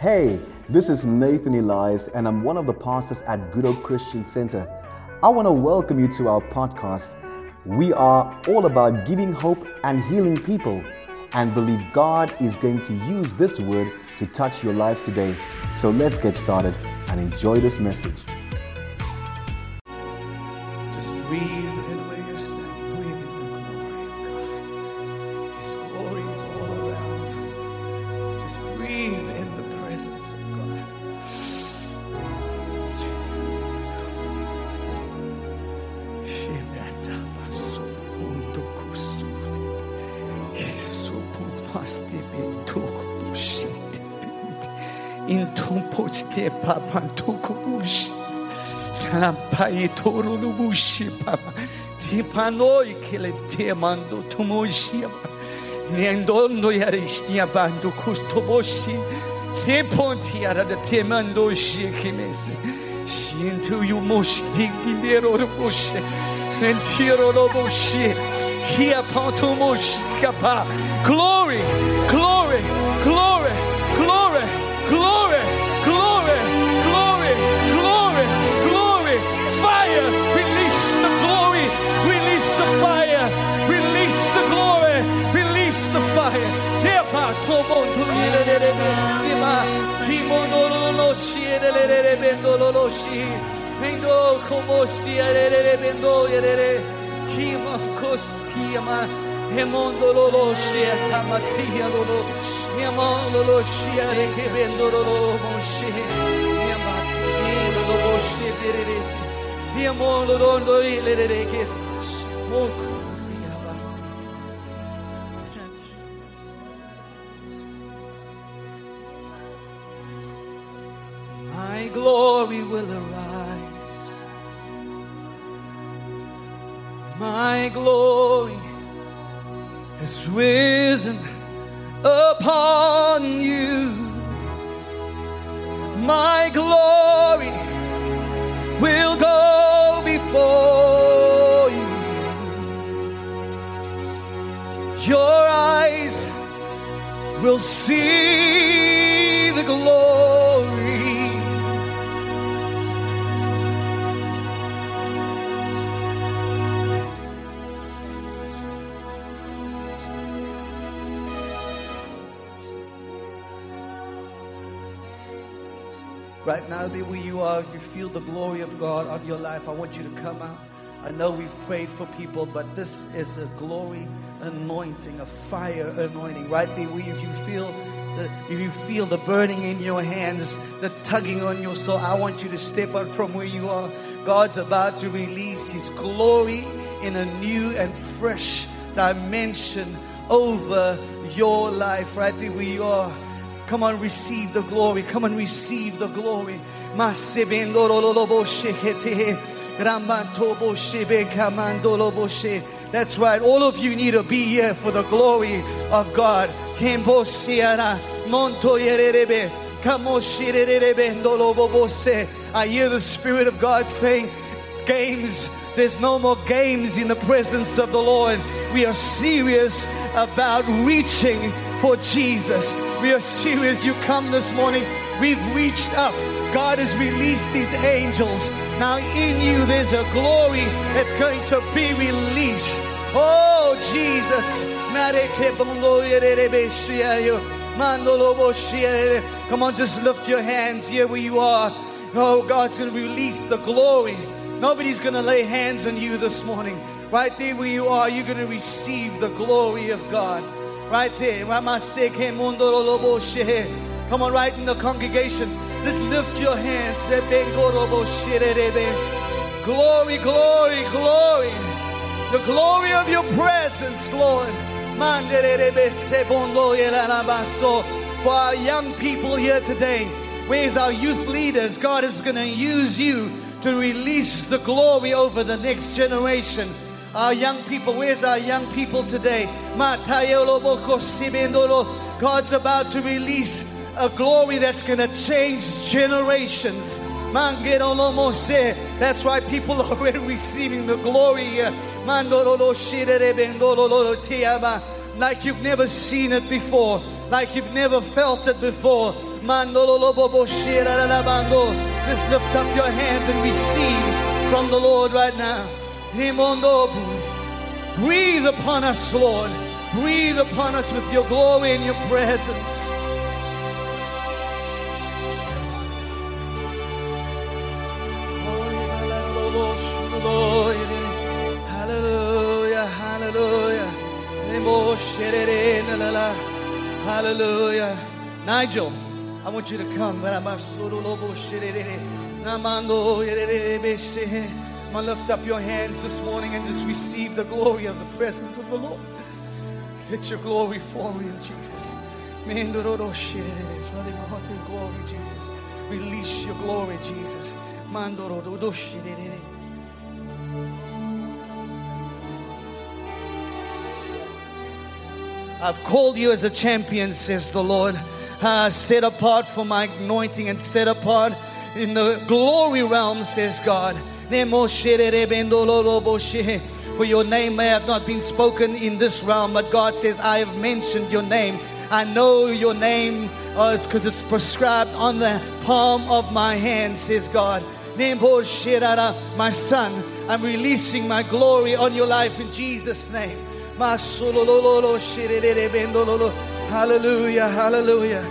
Hey, this is Nathan Elias, and I'm one of the pastors at Good Hope Christian Center. I want to welcome you to our podcast. We are all about giving hope and healing people, and believe God is going to use this word to touch your life today. So let's get started and enjoy this message. Just breathe in tumposte papa tukubush tampai torunubush papa. Ti panoi che le te mando tumoshi nendondo yaristi abando custo boshi. Che ponti ara de te mando shi che mesi sinto yu mosti gimero rubush nentiro lo boshi. Here, Pontumush, Kappa. Glory, glory, glory. Bendo como si erere bendo erere kima kostima hemondo lo lo shia tamasia lo lo yama lo lo shia re che bendo lo lo moshi yama lo lo moshi terere yama lo lo lo ilere che monk glory will arise. My glory has risen upon you. My glory will go before you. Your eyes will see you are, if you feel the glory of God on your life, I want you to come out. I know we've prayed for people, but this is a glory anointing, a fire anointing. Right there where if you feel the, if you feel the burning in your hands, the tugging on your soul, I want you to step out from where you are. God's about to release His glory in a new and fresh dimension over your life. Right there where you are. Come on, receive the glory. Come on, receive the glory. That's right. All of you need to be here for the glory of God. I hear the Spirit of God saying, Games. There's no more games in the presence of the Lord. We are serious about reaching for Jesus. We are serious. You come this morning, we've reached up. God has released these angels. Now, in you, there's a glory that's going to be released. Oh, Jesus. Come on, just lift your hands here where you are. Oh, God's going to release the glory. Nobody's going to lay hands on you this morning. Right there where you are, you're going to receive the glory of God. Right there. Come on, right in the congregation. Just lift your hands. Glory, glory, glory. The glory of your presence, Lord. For our young people here today, where's our youth leaders? God is going to use you to release the glory over the next generation. Our young people, where's our young people today? God's about to release a glory that's going to change generations. That's why people are receiving the glory. Like you've never seen it before, like you've never felt it before. Just lift up your hands and receive from the Lord right now. Breathe upon us, Lord. Breathe upon us with your glory and your presence. Hallelujah, hallelujah. Hallelujah. Nigel, I want you to come. To lift up your hands this morning and just receive the glory of the presence of the Lord. Let your glory fall in Jesus. Glory, Jesus. Release your glory, Jesus. I've called you as a champion, says the Lord. Uh, set apart for my anointing and set apart in the glory realm, says God. For your name may have not been spoken in this realm, but God says, I have mentioned your name. I know your name because it's prescribed on the palm of my hand, says God. My son, I'm releasing my glory on your life in Jesus' name. Hallelujah, hallelujah.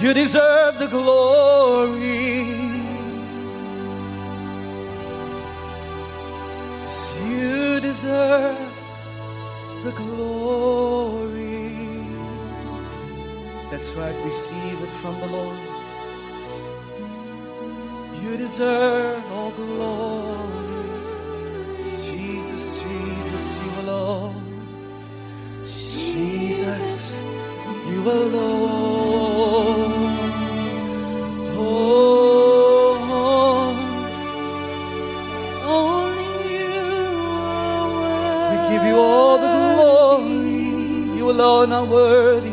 You deserve the glory. You deserve the glory. That's right, receive it from the Lord. You deserve all glory. Jesus, Jesus, you alone. Jesus, you alone. You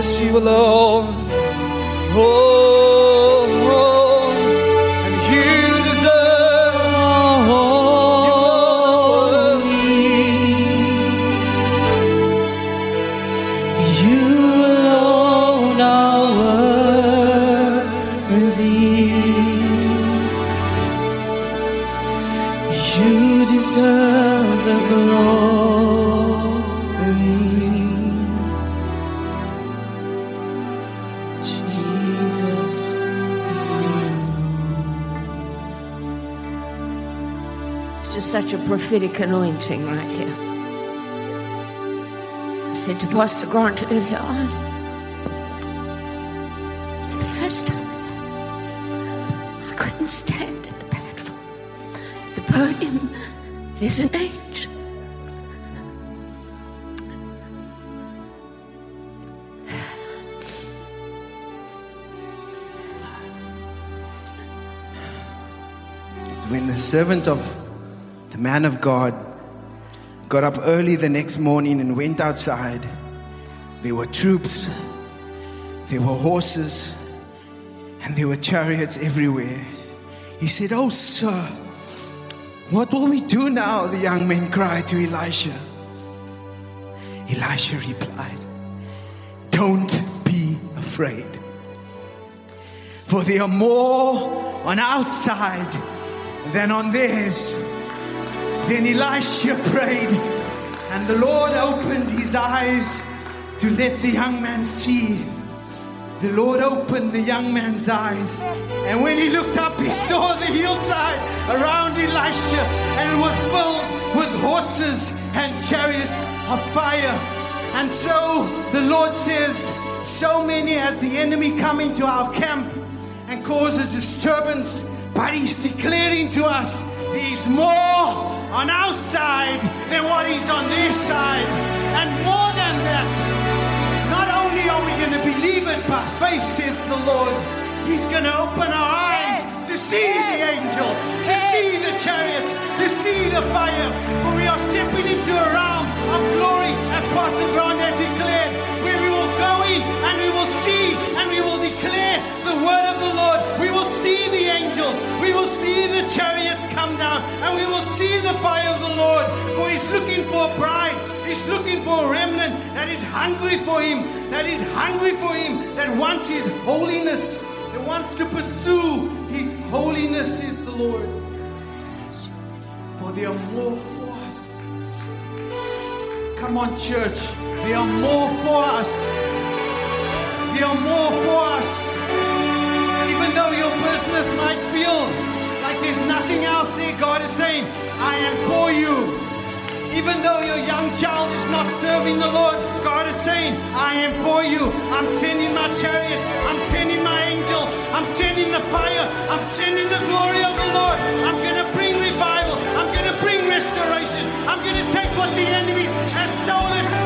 Jesus, you alone. Oh, prophetic anointing right here. I said to Pastor Grant earlier on, it's the first time I couldn't stand at the platform, the podium. There's an age. When the servant of man of God got up early the next morning and went outside, there were troops, there were horses, and there were chariots everywhere. He said, Oh, sir, what will we do now? The young men cried to Elisha. Elisha replied, Don't be afraid, for there are more on our side than on theirs. Then Elisha prayed, and the Lord opened his eyes to let the young man see. The Lord opened the young man's eyes, and when he looked up, he saw the hillside around Elisha, and it was filled with horses and chariots of fire. And so the Lord says, So many has the enemy come into our camp and cause a disturbance, but he's declaring to us there's more on our side than what is on their side. And more than that, not only are we going to believe it by faith, says the Lord, He's going to open our eyes to see the angels, to see the chariots, to see the fire. For we are stepping into a realm of glory, as Pastor Grant has declared, where we will go in and we declare the word of the Lord. We will see the angels, we will see the chariots come down, and we will see the fire of the Lord. For He's looking for a bride. He's looking for a remnant that is hungry for Him, that is hungry for Him, that wants His holiness, that wants to pursue His holiness, is the Lord. For there are more for us. Come on, church. There are more for us. Are more for us. Even though your business might feel like there's nothing else there, God is saying, I am for you. Even though your young child is not serving the Lord, God is saying, I am for you. I'm sending my chariots. I'm sending my angels. I'm sending the fire. I'm sending the glory of the Lord. I'm going to bring revival. I'm going to bring restoration. I'm going to take what the enemy has stolen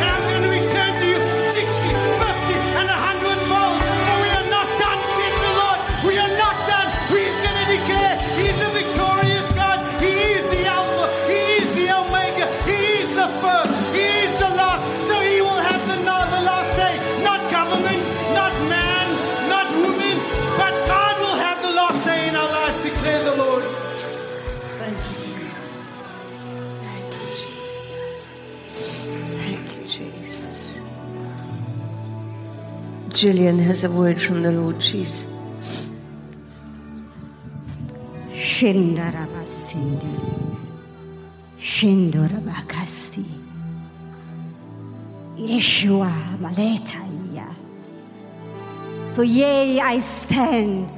Gillian has a word from the Lord. She's. Shindorabakasti. Yeshua Maletaya. For yea, I stand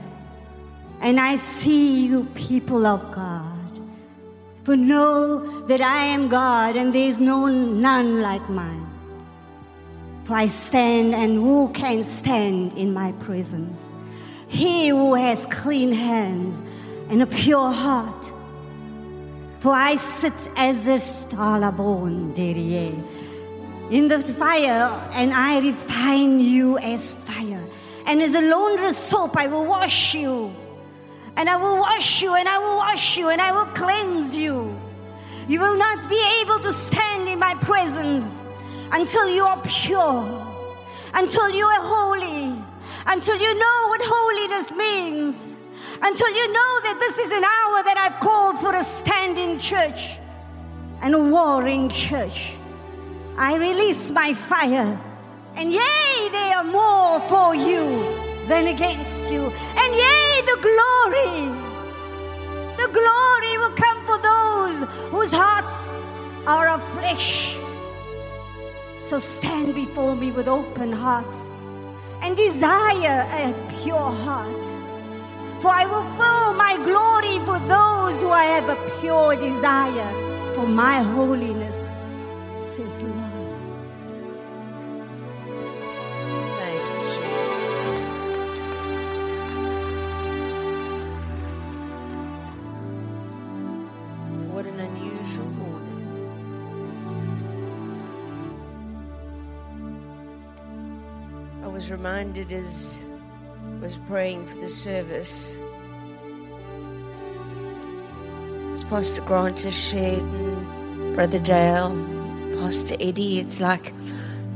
and I see you, people of God. For know that I am God and there is no none like mine. For I stand, and who can stand in my presence? He who has clean hands and a pure heart. For I sit as a stalabon derriere in the fire, and I refine you as fire. And as a laundress soap, I will wash you. And I will wash you, and I will wash you, and I will cleanse you. You will not be able to stand in my presence until you are pure, until you are holy, until you know what holiness means, until you know that this is an hour that I've called for a standing church and a warring church. I release my fire, and yea, they are more for you than against you, and yea, the glory. The glory will come for those whose hearts are of flesh. So stand before me with open hearts and desire a pure heart. For I will fill my glory for those who have a pure desire for my holiness, was reminded as was praying for the service As Pastor Grant has shared, and Brother Dale, Pastor Eddie, it's like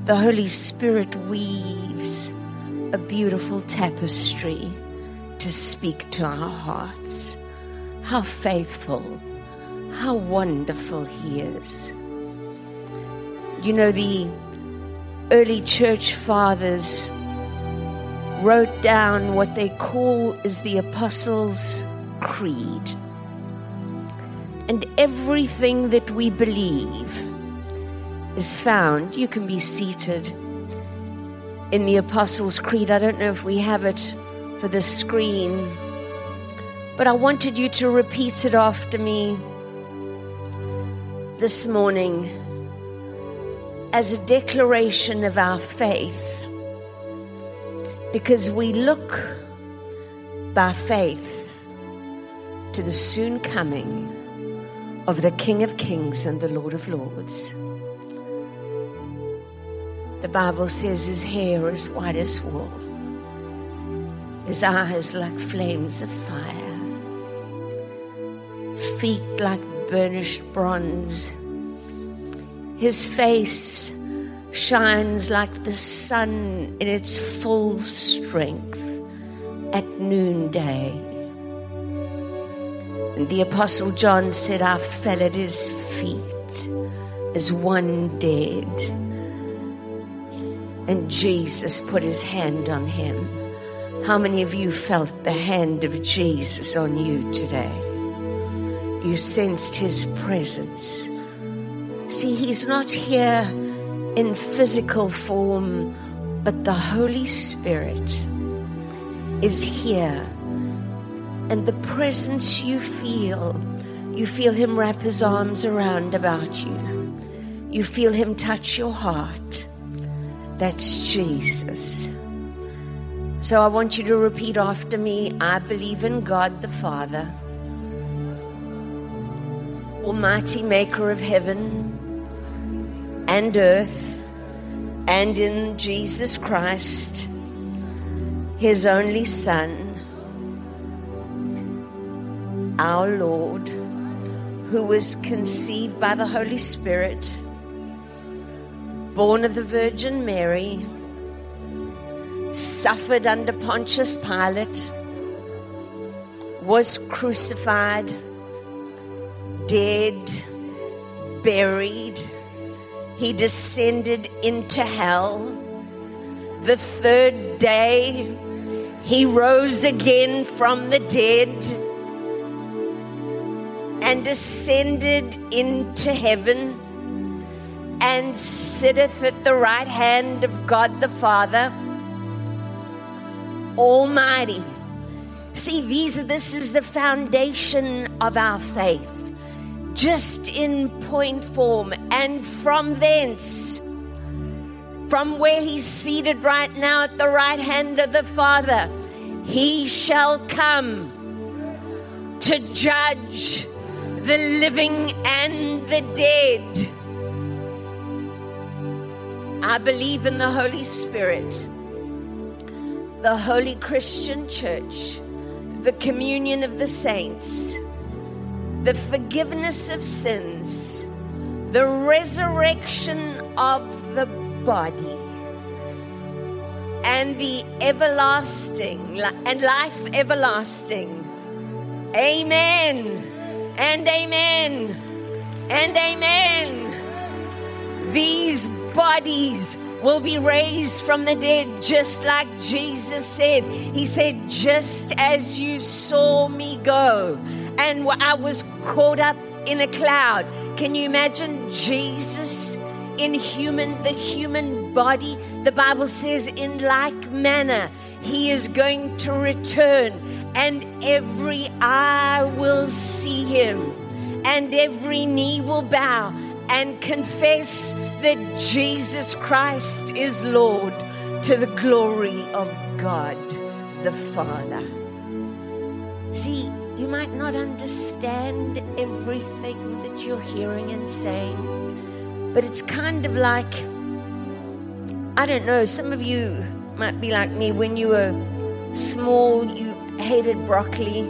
the Holy Spirit weaves a beautiful tapestry to speak to our hearts. How faithful, how wonderful He is. You know, the early church fathers wrote down what they call is the Apostles' Creed. And everything that we believe is found, you can be seated in the Apostles' Creed. I don't know if we have it for the screen, but I wanted you to repeat it after me this morning as a declaration of our faith because we look by faith to the soon coming of the King of Kings and the Lord of Lords. The Bible says his hair is white as wool, his eyes like flames of fire, feet like burnished bronze, his face shines like the sun in its full strength at noonday. And the Apostle John said, I fell at his feet as one dead. And Jesus put his hand on him. How many of you felt the hand of Jesus on you today? You sensed his presence. See, he's not here in physical form, but the Holy Spirit is here. And the presence you feel, you feel Him wrap His arms around about you. You feel Him touch your heart. That's Jesus. So I want you to repeat after me I believe in God the Father, Almighty Maker of heaven and earth, and in Jesus Christ, His only Son, our Lord, who was conceived by the Holy Spirit, born of the Virgin Mary, suffered under Pontius Pilate, was crucified, dead, buried he descended into hell. The third day, he rose again from the dead and ascended into heaven and sitteth at the right hand of God the Father Almighty. See, these this is the foundation of our faith just in point form, and from thence, from where he's seated right now at the right hand of the Father, he shall come to judge the living and the dead. I believe in the Holy Spirit, the Holy Christian Church, the communion of the saints the forgiveness of sins, the resurrection of the body, and the everlasting and life everlasting. Amen and amen and amen. These bodies will be raised from the dead, just like Jesus said. He said, Just as you saw me go, and I was caught up in a cloud. Can you imagine Jesus in human, the human body? The Bible says, in like manner, he is going to return, and every eye will see him, and every knee will bow and confess that Jesus Christ is Lord to the glory of God the Father. See, you might not understand everything that you're hearing and saying, but it's kind of like, I don't know, some of you might be like me when you were small, you hated broccoli,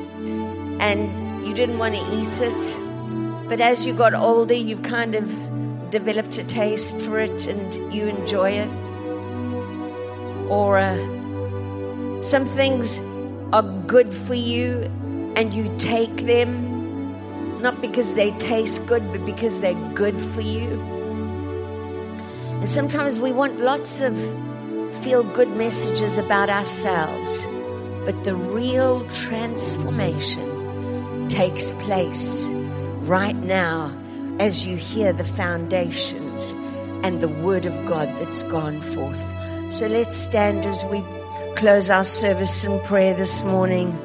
and you didn't want to eat it, but as you got older, you've kind of developed a taste for it and you enjoy it. Or uh, some things are good for you and you take them, not because they taste good, but because they're good for you. And sometimes we want lots of feel good messages about ourselves, but the real transformation takes place right now as you hear the foundations and the word of God that's gone forth. So let's stand as we close our service in prayer this morning.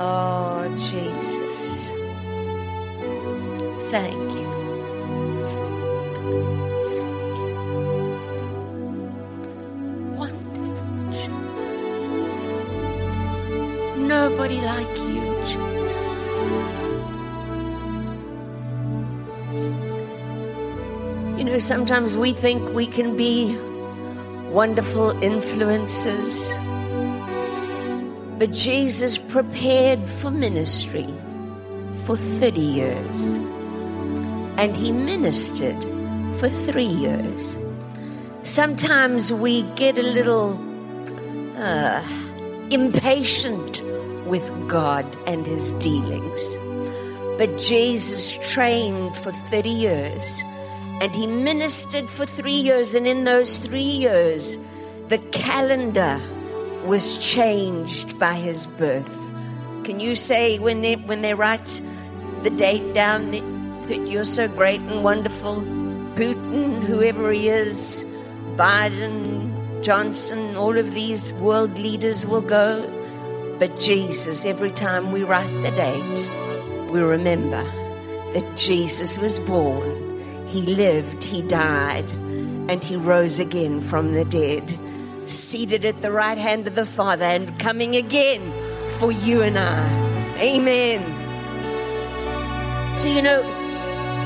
Oh, Jesus. Thank you. Nobody like you, Jesus. You know, sometimes we think we can be wonderful influences. But Jesus prepared for ministry for 30 years. And he ministered for three years. Sometimes we get a little uh, impatient with God and his dealings. But Jesus trained for 30 years and he ministered for three years. And in those three years, the calendar was changed by his birth. Can you say when they when they write the date down that you're so great and wonderful? Putin, whoever he is, Biden, Johnson, all of these world leaders will go. But Jesus, every time we write the date, we remember that Jesus was born he lived, he died, and he rose again from the dead, seated at the right hand of the Father, and coming again for you and I. Amen. So, you know,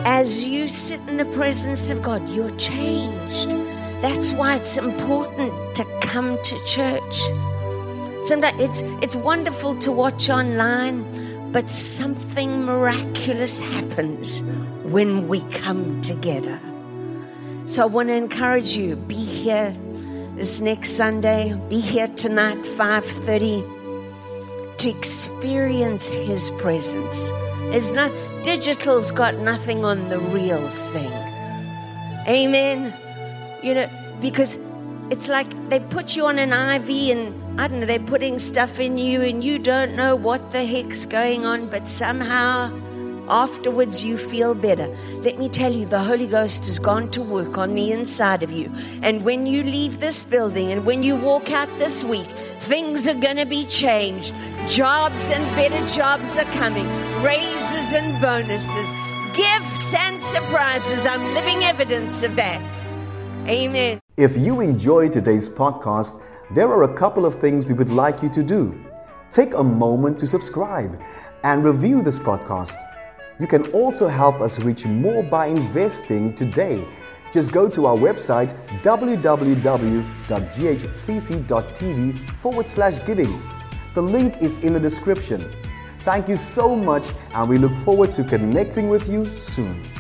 as you sit in the presence of God, you're changed. That's why it's important to come to church. Sometimes it's, it's wonderful to watch online, but something miraculous happens when we come together. So I want to encourage you, be here this next Sunday, be here tonight 5:30 to experience his presence. It's not digital's got nothing on the real thing. Amen. You know, because it's like they put you on an IV and I don't know, they're putting stuff in you and you don't know what the heck's going on, but somehow afterwards you feel better. Let me tell you, the Holy Ghost has gone to work on the inside of you. And when you leave this building and when you walk out this week, things are going to be changed. Jobs and better jobs are coming, raises and bonuses, gifts and surprises. I'm living evidence of that. Amen. If you enjoyed today's podcast, there are a couple of things we would like you to do. Take a moment to subscribe and review this podcast. You can also help us reach more by investing today. Just go to our website www.ghcc.tv forward slash giving. The link is in the description. Thank you so much, and we look forward to connecting with you soon.